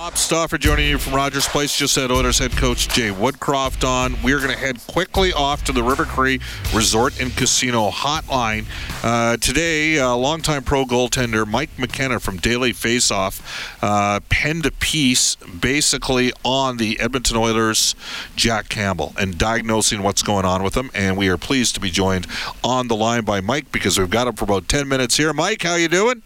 Bob Stauffer joining you from Rogers Place. Just had Oilers head coach Jay Woodcroft on. We're going to head quickly off to the River Cree Resort and Casino Hotline. Uh, today, uh, longtime pro goaltender Mike McKenna from Daily Faceoff uh, penned a piece basically on the Edmonton Oilers' Jack Campbell and diagnosing what's going on with him. And we are pleased to be joined on the line by Mike because we've got him for about 10 minutes here. Mike, how you doing?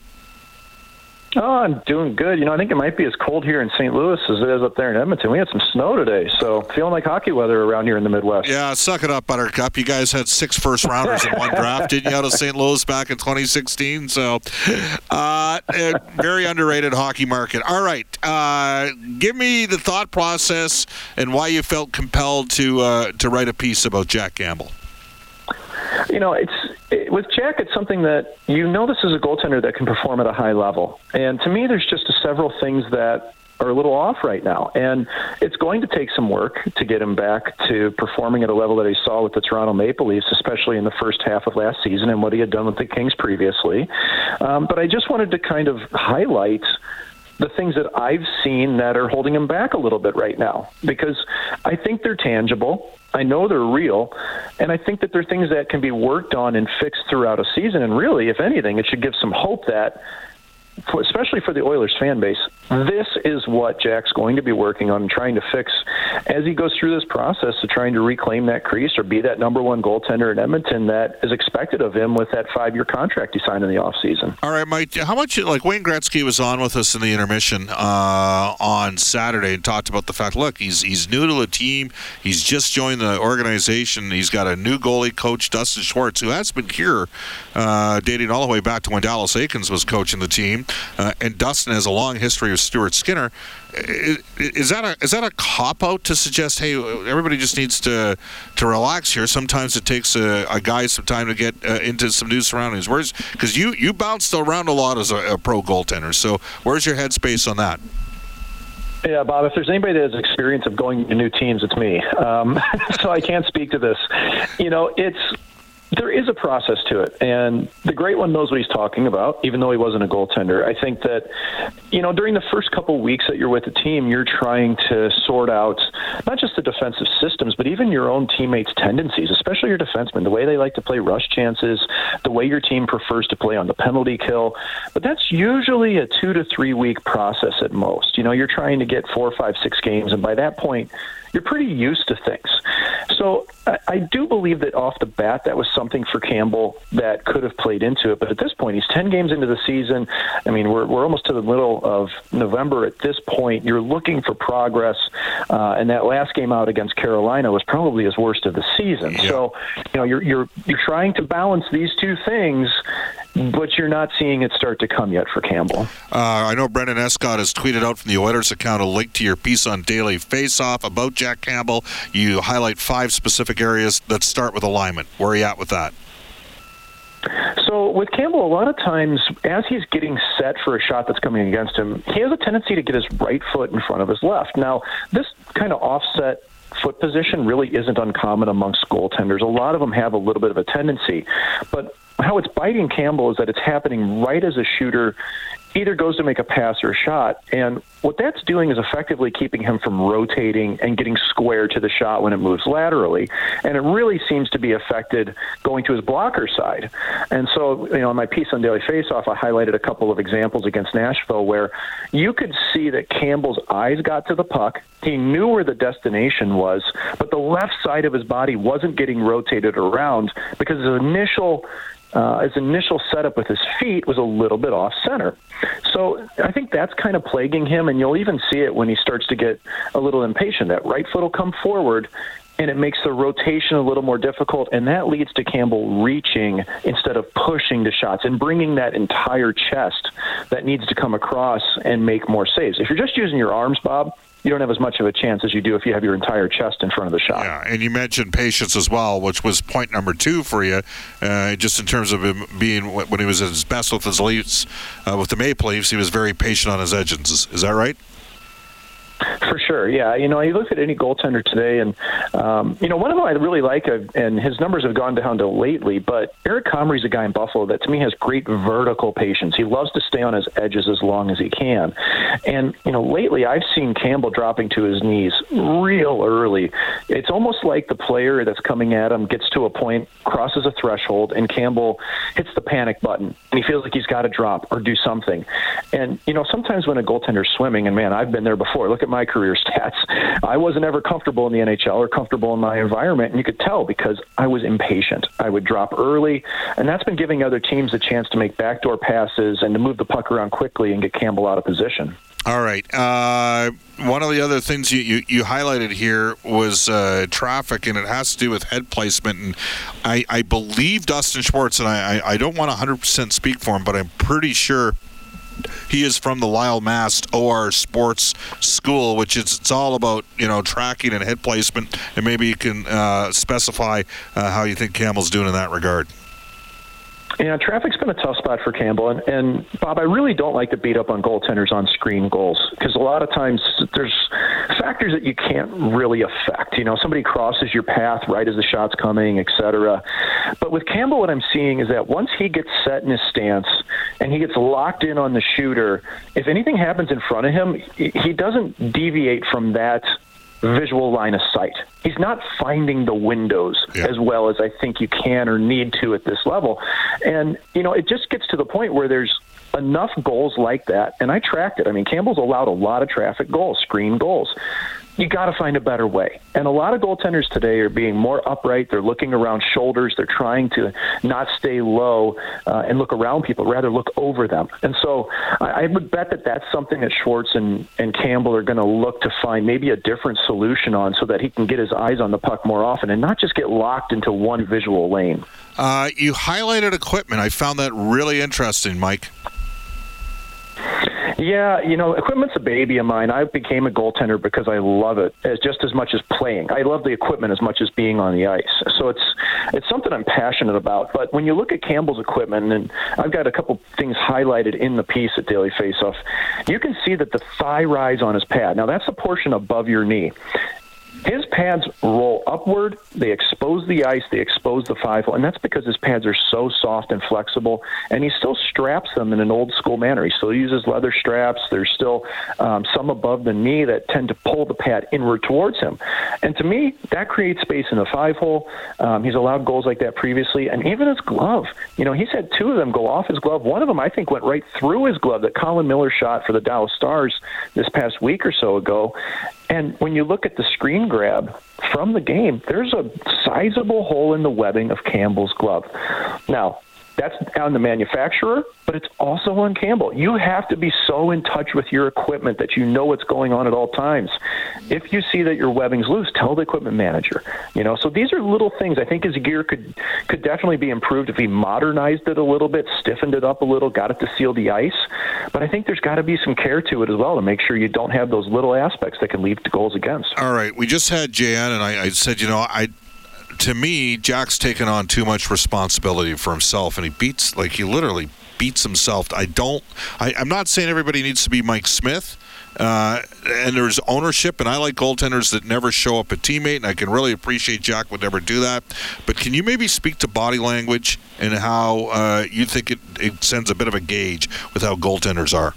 Oh, I'm doing good. You know, I think it might be as cold here in St. Louis as it is up there in Edmonton. We had some snow today, so feeling like hockey weather around here in the Midwest. Yeah, suck it up, Buttercup. You guys had six first rounders in one draft, didn't you, out of St. Louis back in 2016? So, uh, very underrated hockey market. All right, uh, give me the thought process and why you felt compelled to uh, to write a piece about Jack Campbell. You know, it's it, with Jack. It's something that you know this is a goaltender that can perform at a high level, and to me, there's just several things that are a little off right now. And it's going to take some work to get him back to performing at a level that he saw with the Toronto Maple Leafs, especially in the first half of last season and what he had done with the Kings previously. Um, but I just wanted to kind of highlight the things that I've seen that are holding them back a little bit right now because I think they're tangible. I know they're real, and I think that they're things that can be worked on and fixed throughout a season. And really, if anything, it should give some hope that for, especially for the Oilers fan base, this is what Jack's going to be working on trying to fix as he goes through this process of trying to reclaim that crease or be that number one goaltender in Edmonton that is expected of him with that five year contract he signed in the offseason. All right, Mike, how much, like Wayne Gretzky was on with us in the intermission uh, on Saturday and talked about the fact look, he's, he's new to the team, he's just joined the organization, he's got a new goalie coach, Dustin Schwartz, who has been here uh, dating all the way back to when Dallas Eakins was coaching the team. Uh, and Dustin has a long history with Stuart Skinner. Is, is that a is that a cop out to suggest, hey, everybody just needs to to relax here? Sometimes it takes a, a guy some time to get uh, into some new surroundings. Where's because you you bounced around a lot as a, a pro goaltender. So where's your headspace on that? Yeah, Bob, if there's anybody that has experience of going to new teams, it's me. Um, so I can't speak to this. You know, it's there is a process to it, and the great one knows what he's talking about, even though he wasn't a goaltender. I think that, you know, during the first couple weeks that you're with the team, you're trying to sort out not just the defensive systems, but even your own teammates' tendencies, especially your defensemen, the way they like to play rush chances, the way your team prefers to play on the penalty kill. But that's usually a two to three week process at most. You know, you're trying to get four, five, six games, and by that point, you're pretty used to things. So I, I do believe that off the bat, that was something for Campbell that could have played into it. But at this point, he's 10 games into the season. I mean, we're, we're almost to the middle of November at this point. You're looking for progress. Uh, and that last game out against Carolina was probably his worst of the season. Yeah. So, you know, you're, you're, you're trying to balance these two things but you're not seeing it start to come yet for Campbell. Uh, I know Brendan Escott has tweeted out from the Oilers account a link to your piece on Daily Faceoff about Jack Campbell. You highlight five specific areas that start with alignment. Where are you at with that? So with Campbell, a lot of times as he's getting set for a shot that's coming against him, he has a tendency to get his right foot in front of his left. Now, this kind of offset foot position really isn't uncommon amongst goaltenders. A lot of them have a little bit of a tendency, but how it's biting Campbell is that it's happening right as a shooter either goes to make a pass or a shot. And what that's doing is effectively keeping him from rotating and getting square to the shot when it moves laterally. And it really seems to be affected going to his blocker side. And so, you know, in my piece on Daily Faceoff, I highlighted a couple of examples against Nashville where you could see that Campbell's eyes got to the puck. He knew where the destination was, but the left side of his body wasn't getting rotated around because his initial uh, his initial setup with his feet was a little bit off center. So I think that's kind of plaguing him, and you'll even see it when he starts to get a little impatient. That right foot will come forward, and it makes the rotation a little more difficult, and that leads to Campbell reaching instead of pushing to shots and bringing that entire chest that needs to come across and make more saves. If you're just using your arms, Bob, you don't have as much of a chance as you do if you have your entire chest in front of the shot. Yeah, and you mentioned patience as well, which was point number two for you, uh, just in terms of him being when he was at his best with his Leafs, uh, with the Maple Leafs, he was very patient on his edges. Is, is that right? For sure, yeah. You know, you look at any goaltender today, and um, you know, one of them I really like, uh, and his numbers have gone down to lately. But Eric Comrie's a guy in Buffalo that to me has great vertical patience. He loves to stay on his edges as long as he can. And you know, lately I've seen Campbell dropping to his knees real early. It's almost like the player that's coming at him gets to a point, crosses a threshold, and Campbell hits the panic button, and he feels like he's got to drop or do something. And you know, sometimes when a goaltender's swimming, and man, I've been there before. Look at my career stats. I wasn't ever comfortable in the NHL or comfortable in my environment, and you could tell because I was impatient. I would drop early, and that's been giving other teams a chance to make backdoor passes and to move the puck around quickly and get Campbell out of position. All right. Uh, one of the other things you, you, you highlighted here was uh, traffic, and it has to do with head placement. And I, I believe Dustin Schwartz, and I, I don't want to 100% speak for him, but I'm pretty sure he is from the Lyle Mast OR Sports School, which is it's all about you know tracking and head placement, and maybe you can uh, specify uh, how you think Campbell's doing in that regard. Yeah, traffic's been a tough spot for Campbell, and, and Bob, I really don't like to beat up on goaltenders on screen goals because a lot of times there's factors that you can't really affect. You know, somebody crosses your path right as the shot's coming, etc. But with Campbell, what I'm seeing is that once he gets set in his stance and he gets locked in on the shooter, if anything happens in front of him, he doesn't deviate from that visual line of sight. He's not finding the windows yeah. as well as I think you can or need to at this level. And, you know, it just gets to the point where there's enough goals like that. And I tracked it. I mean, Campbell's allowed a lot of traffic goals, screen goals you got to find a better way. And a lot of goaltenders today are being more upright. They're looking around shoulders. They're trying to not stay low uh, and look around people, rather look over them. And so I, I would bet that that's something that Schwartz and, and Campbell are going to look to find maybe a different solution on so that he can get his eyes on the puck more often and not just get locked into one visual lane. Uh, you highlighted equipment. I found that really interesting, Mike. Yeah, you know, equipment's a baby of mine. I became a goaltender because I love it as just as much as playing. I love the equipment as much as being on the ice. So it's it's something I'm passionate about. But when you look at Campbell's equipment, and I've got a couple things highlighted in the piece at Daily Faceoff, you can see that the thigh rise on his pad. Now that's the portion above your knee. His pads roll upward, they expose the ice, they expose the five hole, and that's because his pads are so soft and flexible, and he still straps them in an old school manner. He still uses leather straps. There's still um, some above the knee that tend to pull the pad inward towards him. And to me, that creates space in the five hole. Um, he's allowed goals like that previously, and even his glove. You know, he's had two of them go off his glove. One of them, I think, went right through his glove that Colin Miller shot for the Dallas Stars this past week or so ago. And when you look at the screen grab from the game, there's a sizable hole in the webbing of Campbell's glove. Now, that's on the manufacturer, but it's also on Campbell. You have to be so in touch with your equipment that you know what's going on at all times. If you see that your webbing's loose, tell the equipment manager. You know, so these are little things. I think his gear could could definitely be improved if he modernized it a little bit, stiffened it up a little, got it to seal the ice. But I think there's got to be some care to it as well to make sure you don't have those little aspects that can lead to goals against. All right, we just had Jan, and I, I said, you know, I to me, Jack's taken on too much responsibility for himself, and he beats like he literally beats himself. I don't. I, am not saying everybody needs to be Mike Smith. Uh, and there's ownership, and I like goaltenders that never show up a teammate, and I can really appreciate Jack would never do that. But can you maybe speak to body language and how uh, you think it, it sends a bit of a gauge with how goaltenders are?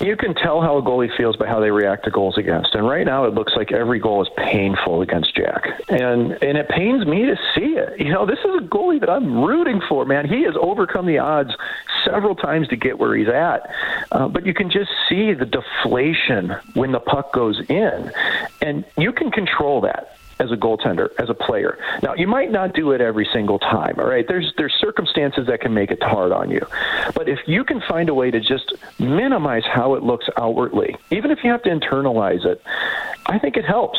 You can tell how a goalie feels by how they react to goals against. And right now, it looks like every goal is painful against Jack, and and it pains me to see it. You know, this is a goalie that I'm rooting for. Man, he has overcome the odds several times to get where he's at. Uh, but you can just see the deflation when the puck goes in, and you can control that as a goaltender, as a player. Now, you might not do it every single time, all right? There's there's circumstances that can make it hard on you. But if you can find a way to just minimize how it looks outwardly, even if you have to internalize it, I think it helps.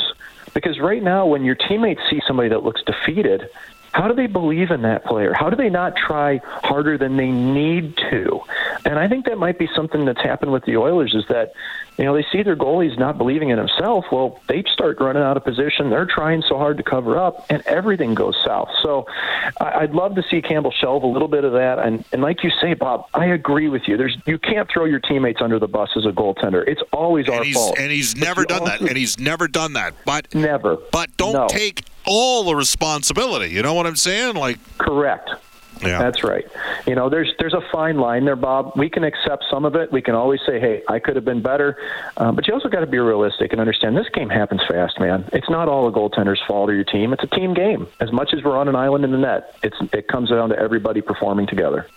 Because right now, when your teammates see somebody that looks defeated, how do they believe in that player? How do they not try harder than they need to? And I think that might be something that's happened with the Oilers is that, you know, they see their goalie's not believing in himself. Well, they start running out of position. They're trying so hard to cover up, and everything goes south. So I'd love to see Campbell shelve a little bit of that. And, and like you say, Bob, I agree with you. There's You can't throw your teammates under the bus as a goaltender. It's always and our fault. And he's never done that. And he's never done that. But never. But don't no. take all the responsibility. You know what I'm saying? Like correct. Yeah. That's right. You know, there's there's a fine line there, Bob. We can accept some of it. We can always say, "Hey, I could have been better," uh, but you also got to be realistic and understand this game happens fast, man. It's not all the goaltender's fault or your team. It's a team game. As much as we're on an island in the net, it's it comes down to everybody performing together.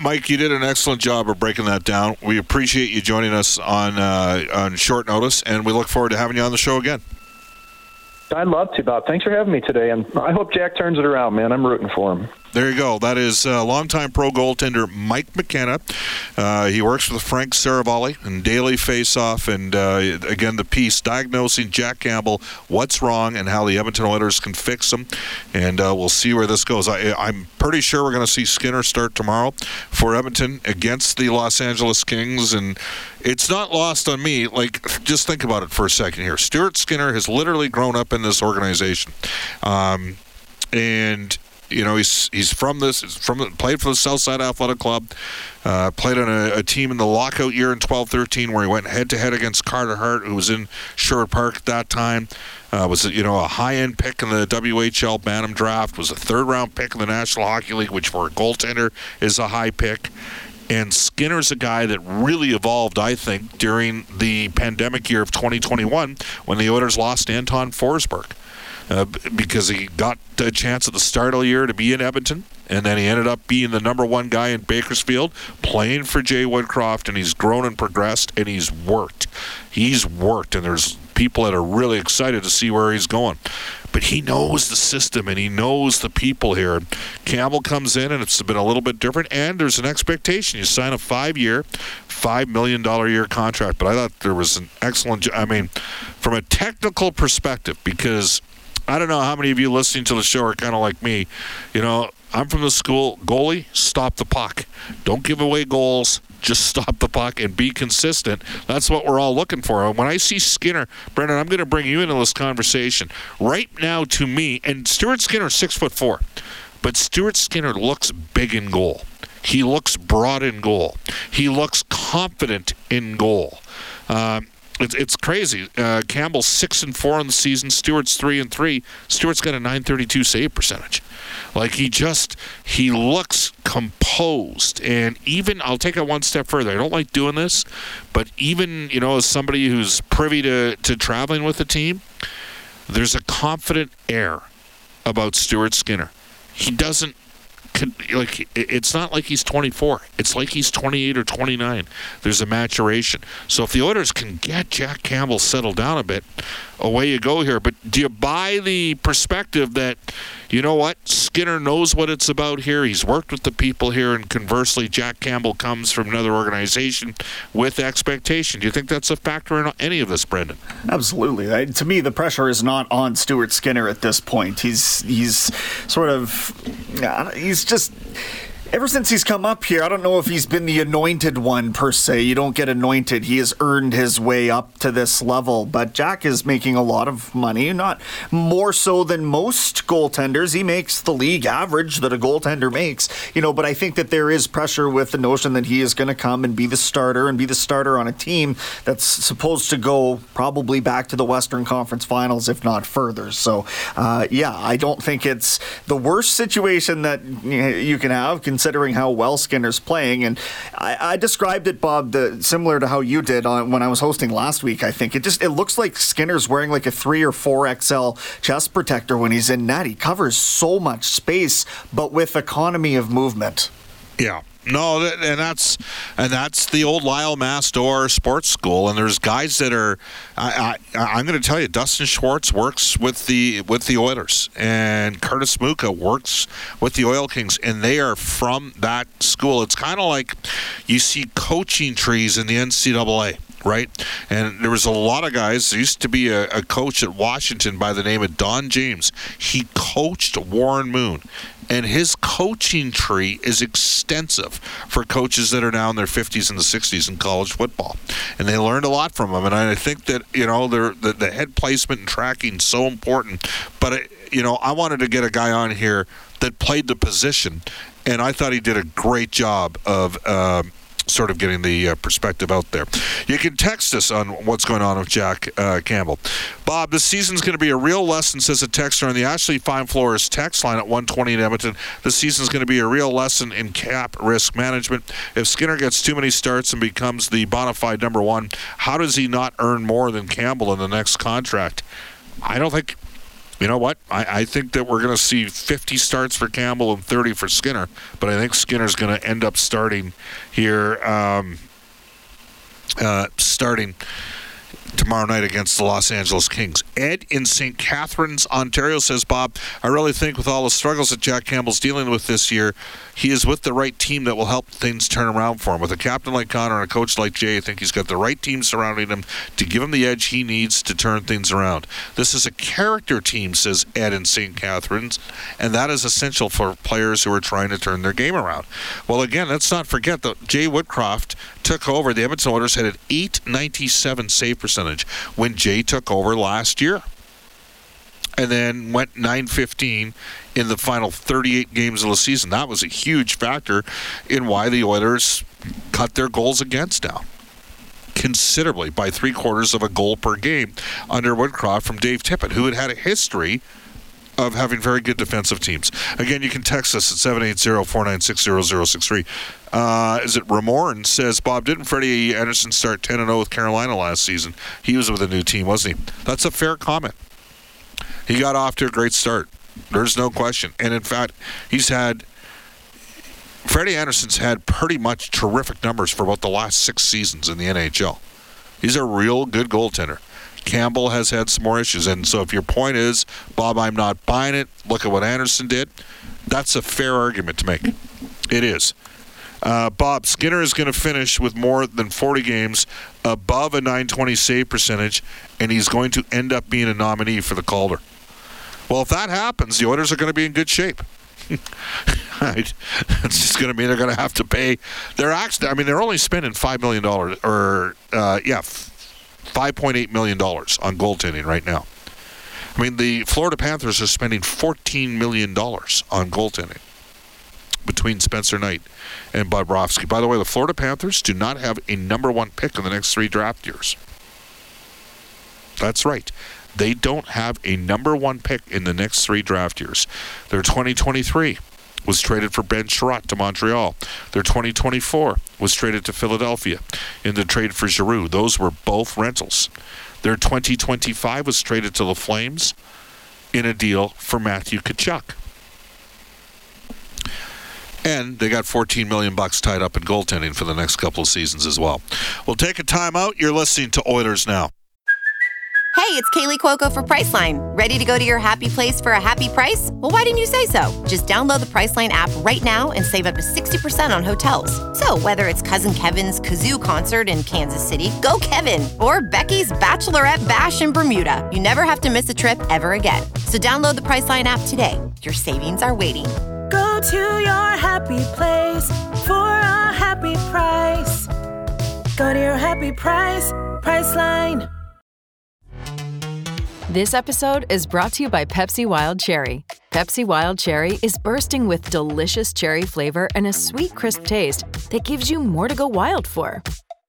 Mike, you did an excellent job of breaking that down. We appreciate you joining us on uh, on short notice, and we look forward to having you on the show again. I'd love to, Bob. Thanks for having me today, and I hope Jack turns it around, man. I'm rooting for him. There you go. That is uh, longtime pro goaltender Mike McKenna. Uh, he works with Frank Seravalli and Daily Faceoff, and uh, again the piece diagnosing Jack Campbell, what's wrong, and how the Edmonton Oilers can fix him. And uh, we'll see where this goes. I, I'm pretty sure we're going to see Skinner start tomorrow for Edmonton against the Los Angeles Kings, and it's not lost on me. Like, just think about it for a second here. Stuart Skinner has literally grown up in this organization, um, and you know, he's he's from this from played for the Southside Athletic Club, uh, played on a, a, team in the lockout year in 12-13 where he went head to head against Carter Hart, who was in Sherwood Park at that time. Uh, was you know a high end pick in the WHL Bantam draft. Was a third round pick in the National Hockey League, which for a goaltender is a high pick. And Skinner's a guy that really evolved, I think, during the pandemic year of 2021 when the Oilers lost Anton Forsberg uh, because he got a chance at the start of the year to be in Edmonton. And then he ended up being the number one guy in Bakersfield, playing for Jay Woodcroft, and he's grown and progressed, and he's worked. He's worked, and there's people that are really excited to see where he's going. But he knows the system and he knows the people here. Campbell comes in, and it's been a little bit different. And there's an expectation. You sign a five-year, five million dollar year contract. But I thought there was an excellent. I mean, from a technical perspective, because I don't know how many of you listening to the show are kind of like me. You know, I'm from the school goalie, stop the puck. Don't give away goals. Just stop the puck and be consistent. That's what we're all looking for. And when I see Skinner, Brendan, I'm going to bring you into this conversation. Right now, to me, and Stuart Skinner, six foot four, but Stuart Skinner looks big in goal. He looks broad in goal. He looks confident in goal. Um, it's, it's crazy. Uh, Campbell's six and four on the season. Stuart's three and three. Stuart's got a 932 save percentage. Like he just he looks composed, and even I'll take it one step further. I don't like doing this, but even you know as somebody who's privy to to traveling with the team, there's a confident air about Stuart Skinner. He doesn't like it's not like he's 24. It's like he's 28 or 29. There's a maturation. So if the Oilers can get Jack Campbell settled down a bit, away you go here. But do you buy the perspective that you know what Skinner knows what it's about here? He's worked with the people here, and conversely, Jack Campbell comes from another organization with expectation. Do you think that's a factor in any of this, Brendan? Absolutely. to me, the pressure is not on Stuart Skinner at this point. He's he's sort of he's just ever since he's come up here, I don't know if he's been the anointed one per se. You don't get anointed. He has earned his way up to this level. But Jack is making a lot of money, not more so than most goaltenders. He makes the league average that a goaltender makes, you know. But I think that there is pressure with the notion that he is going to come and be the starter and be the starter on a team that's supposed to go probably back to the Western Conference Finals, if not further. So, uh, yeah, I don't think it's the worst situation that you can have considering how well Skinner's playing. And I, I described it, Bob, the, similar to how you did on, when I was hosting last week. I think it just it looks like Skinner's wearing like a three or four XL chest protector when he's in net. He covers so much space, but with economy of movement. Yeah. No, and that's and that's the old Lyle Mastor sports school. And there's guys that are. I, I am going to tell you, Dustin Schwartz works with the with the Oilers, and Curtis Muka works with the Oil Kings, and they are from that school. It's kind of like you see coaching trees in the NCAA right? And there was a lot of guys. There used to be a, a, coach at Washington by the name of Don James. He coached Warren Moon. And his coaching tree is extensive for coaches that are now in their 50s and the 60s in college football. And they learned a lot from him. And I think that, you know, the, the head placement and tracking is so important. But, it, you know, I wanted to get a guy on here that played the position. And I thought he did a great job of. Um, sort of getting the uh, perspective out there. You can text us on what's going on with Jack uh, Campbell. Bob, this season's going to be a real lesson, says a texter on the Ashley Fine Floors text line at 120 in Edmonton. This season's going to be a real lesson in cap risk management. If Skinner gets too many starts and becomes the bona fide number one, how does he not earn more than Campbell in the next contract? I don't think you know what? I, I think that we're going to see 50 starts for Campbell and 30 for Skinner, but I think Skinner's going to end up starting here, um, uh, starting tomorrow night against the Los Angeles Kings. Ed in St. Catharines, Ontario says, Bob, I really think with all the struggles that Jack Campbell's dealing with this year, he is with the right team that will help things turn around for him. With a captain like Connor and a coach like Jay, I think he's got the right team surrounding him to give him the edge he needs to turn things around. This is a character team, says Ed in St. Catharines, and that is essential for players who are trying to turn their game around. Well, again, let's not forget that Jay Woodcroft took over. The Edmonton Oilers had an 897 save percentage when Jay took over last year and then went 9-15 in the final 38 games of the season. That was a huge factor in why the Oilers cut their goals against down considerably by three quarters of a goal per game under Woodcroft from Dave Tippett, who had had a history of having very good defensive teams. Again, you can text us at 780-496-0063. Uh, is it Ramorn says, Bob, didn't Freddie Andersen start 10 and 0 with Carolina last season? He was with a new team, wasn't he? That's a fair comment. He got off to a great start. There's no question. And in fact, he's had Freddie Andersen's had pretty much terrific numbers for about the last six seasons in the NHL. He's a real good goaltender. Campbell has had some more issues. And so if your point is, Bob, I'm not buying it, look at what Andersen did, that's a fair argument to make. It is. Uh, Bob Skinner is going to finish with more than 40 games above a 920 save percentage, and he's going to end up being a nominee for the Calder. Well, if that happens, the Oilers are going to be in good shape. It's just going to mean they're going to have to pay. They're actually, I mean, they're only spending five million dollars, or uh, yeah, five point eight million dollars on goaltending right now. I mean, the Florida Panthers are spending fourteen million dollars on goaltending between Spencer Knight and Bobrovsky. By the way, the Florida Panthers do not have a number one pick in the next three draft years. That's right. They don't have a number one pick in the next three draft years. Their 2023 was traded for Ben Chiarot to Montreal. Their 2024 was traded to Philadelphia in the trade for Giroux. Those were both rentals. Their 2025 was traded to the Flames in a deal for Matthew Tkachuk. And they got 14 million bucks tied up in goaltending for the next couple of seasons as well. We'll take a timeout. You're listening to Oilers Now. Hey, it's Kaley Cuoco for Priceline. Ready to go to your happy place for a happy price? Well, why didn't you say so? Just download the Priceline app right now and save up to 60% on hotels. So, whether it's Cousin Kevin's Kazoo concert in Kansas City, go Kevin, or Becky's Bachelorette Bash in Bermuda, you never have to miss a trip ever again. So, download the Priceline app today. Your savings are waiting. Go to your happy place for a happy price. Go to your happy price, Priceline. This episode is brought to you by Pepsi Wild Cherry. Pepsi Wild Cherry is bursting with delicious cherry flavor and a sweet, crisp taste that gives you more to go wild for.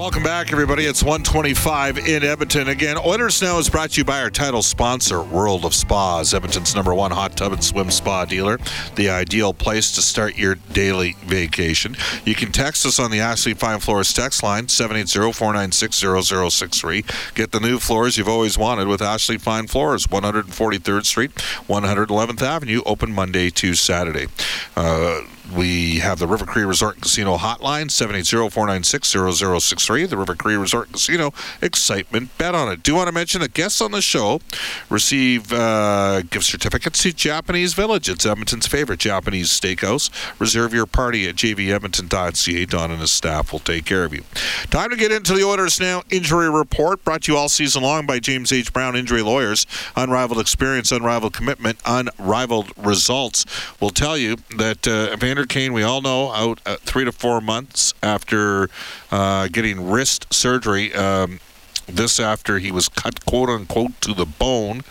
Welcome back, everybody. It's 125 in Edmonton. Again, Oilers Now is brought to you by our title sponsor, World of Spas, Edmonton's number one hot tub and swim spa dealer. The ideal place to start your daily vacation. You can text us on the Ashley Fine Floors text line, 780-496-0063. Get the new floors you've always wanted with Ashley Fine Floors, 143rd Street, 111th Avenue, open Monday to Saturday. Uh, we have the River Cree Resort Casino hotline, 780-496-0063. The River Cree Resort Casino, excitement, bet on it. Do want to mention that guests on the show receive uh, gift certificates to Japanese Village. It's Edmonton's favorite Japanese steakhouse. Reserve your party at jvedmonton.ca. Don and his staff will take care of you. Time to get into the Oilers now. Injury report brought to you all season long by James H. Brown Injury Lawyers. Unrivaled experience, unrivaled commitment, unrivaled results. Will tell you that uh, Evander Kane, we all know, out uh, three to four months after uh, getting wrist surgery. Um, this after he was cut, quote unquote, to the bone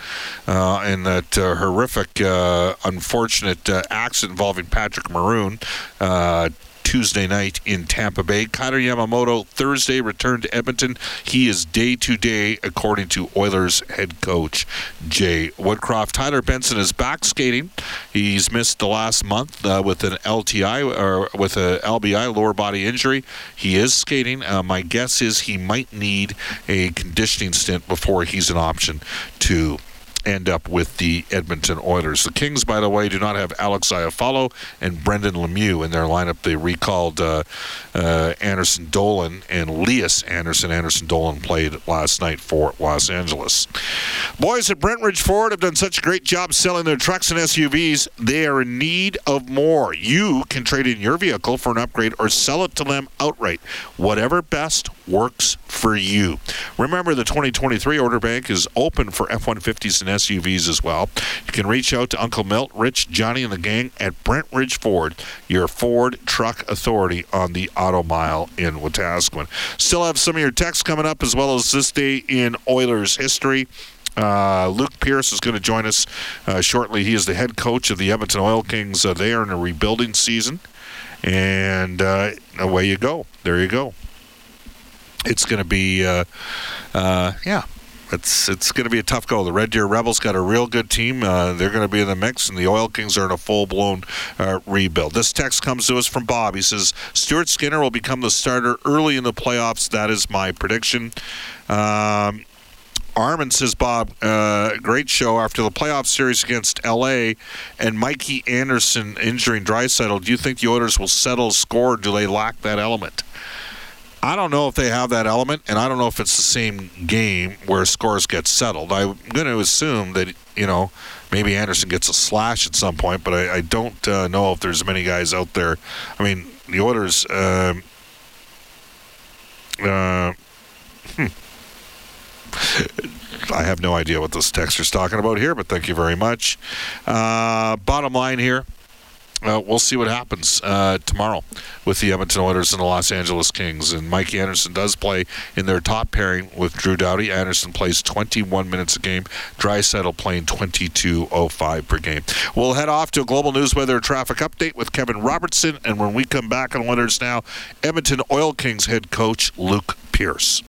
uh, in that uh, horrific, uh, unfortunate uh, accident involving Patrick Maroon. Tuesday night in Tampa Bay. Kailer Yamamoto Thursday returned to Edmonton. He is day to day, according to Oilers head coach Jay Woodcroft. Tyler Benson is back skating. He's missed the last month uh, with an LTI or with a LBI lower body injury. He is skating. Uh, my guess is he might need a conditioning stint before he's an option to end up with the Edmonton Oilers. The Kings, by the way, do not have Alex Iafallo and Brendan Lemieux in their lineup. They recalled uh, uh, Anderson Dolan and Lias Andersson. Anderson Dolan played last night for Los Angeles. Boys at Brentridge Ford have done such a great job selling their trucks and SUVs. They are in need of more. You can trade in your vehicle for an upgrade or sell it to them outright. Whatever best works for you. Remember, the 2023 order bank is open for F 150s and SUVs as well. You can reach out to Uncle Milt, Rich, Johnny, and the gang at Brentridge Ford, your Ford truck authority on the Auto Mile in Wetaskiwin. Still have some of your texts coming up as well as this day in Oilers history. Uh, Luke Pierce is going to join us uh, shortly. He is the head coach of the Edmonton Oil Kings. Uh, they are in a rebuilding season. And uh, away you go. There you go it's going to be, uh, uh, yeah, it's it's going to be a tough go. The Red Deer Rebels got a real good team. Uh, they're going to be in the mix, and the Oil Kings are in a full blown uh, rebuild. This text comes to us from Bob. He says Stuart Skinner will become the starter early in the playoffs. That is my prediction. Um, Armin says, Bob, uh, great show. After the playoff series against LA and Mikey Anderson injuring Draisaitl, do you think the Oilers will settle score? do they lack that element? I don't know if they have that element, and I don't know if it's the same game where scores get settled. I'm going to assume that you know maybe Anderson gets a slash at some point, but I, I don't uh, know if there's many guys out there. I mean, the Oilers. Uh, uh, hmm. I have no idea what this texter's talking about here, but thank you very much. Uh, bottom line here uh, we'll see what happens uh, tomorrow with the Edmonton Oilers and the Los Angeles Kings. And Mike Anderson does play in their top pairing with Drew Doughty. Anderson plays 21 minutes a game. Draisaitl playing 22.05 per game. We'll head off to a global news weather traffic update with Kevin Robertson. And when we come back on Oilers Now, Edmonton Oil Kings head coach Luke Pierce.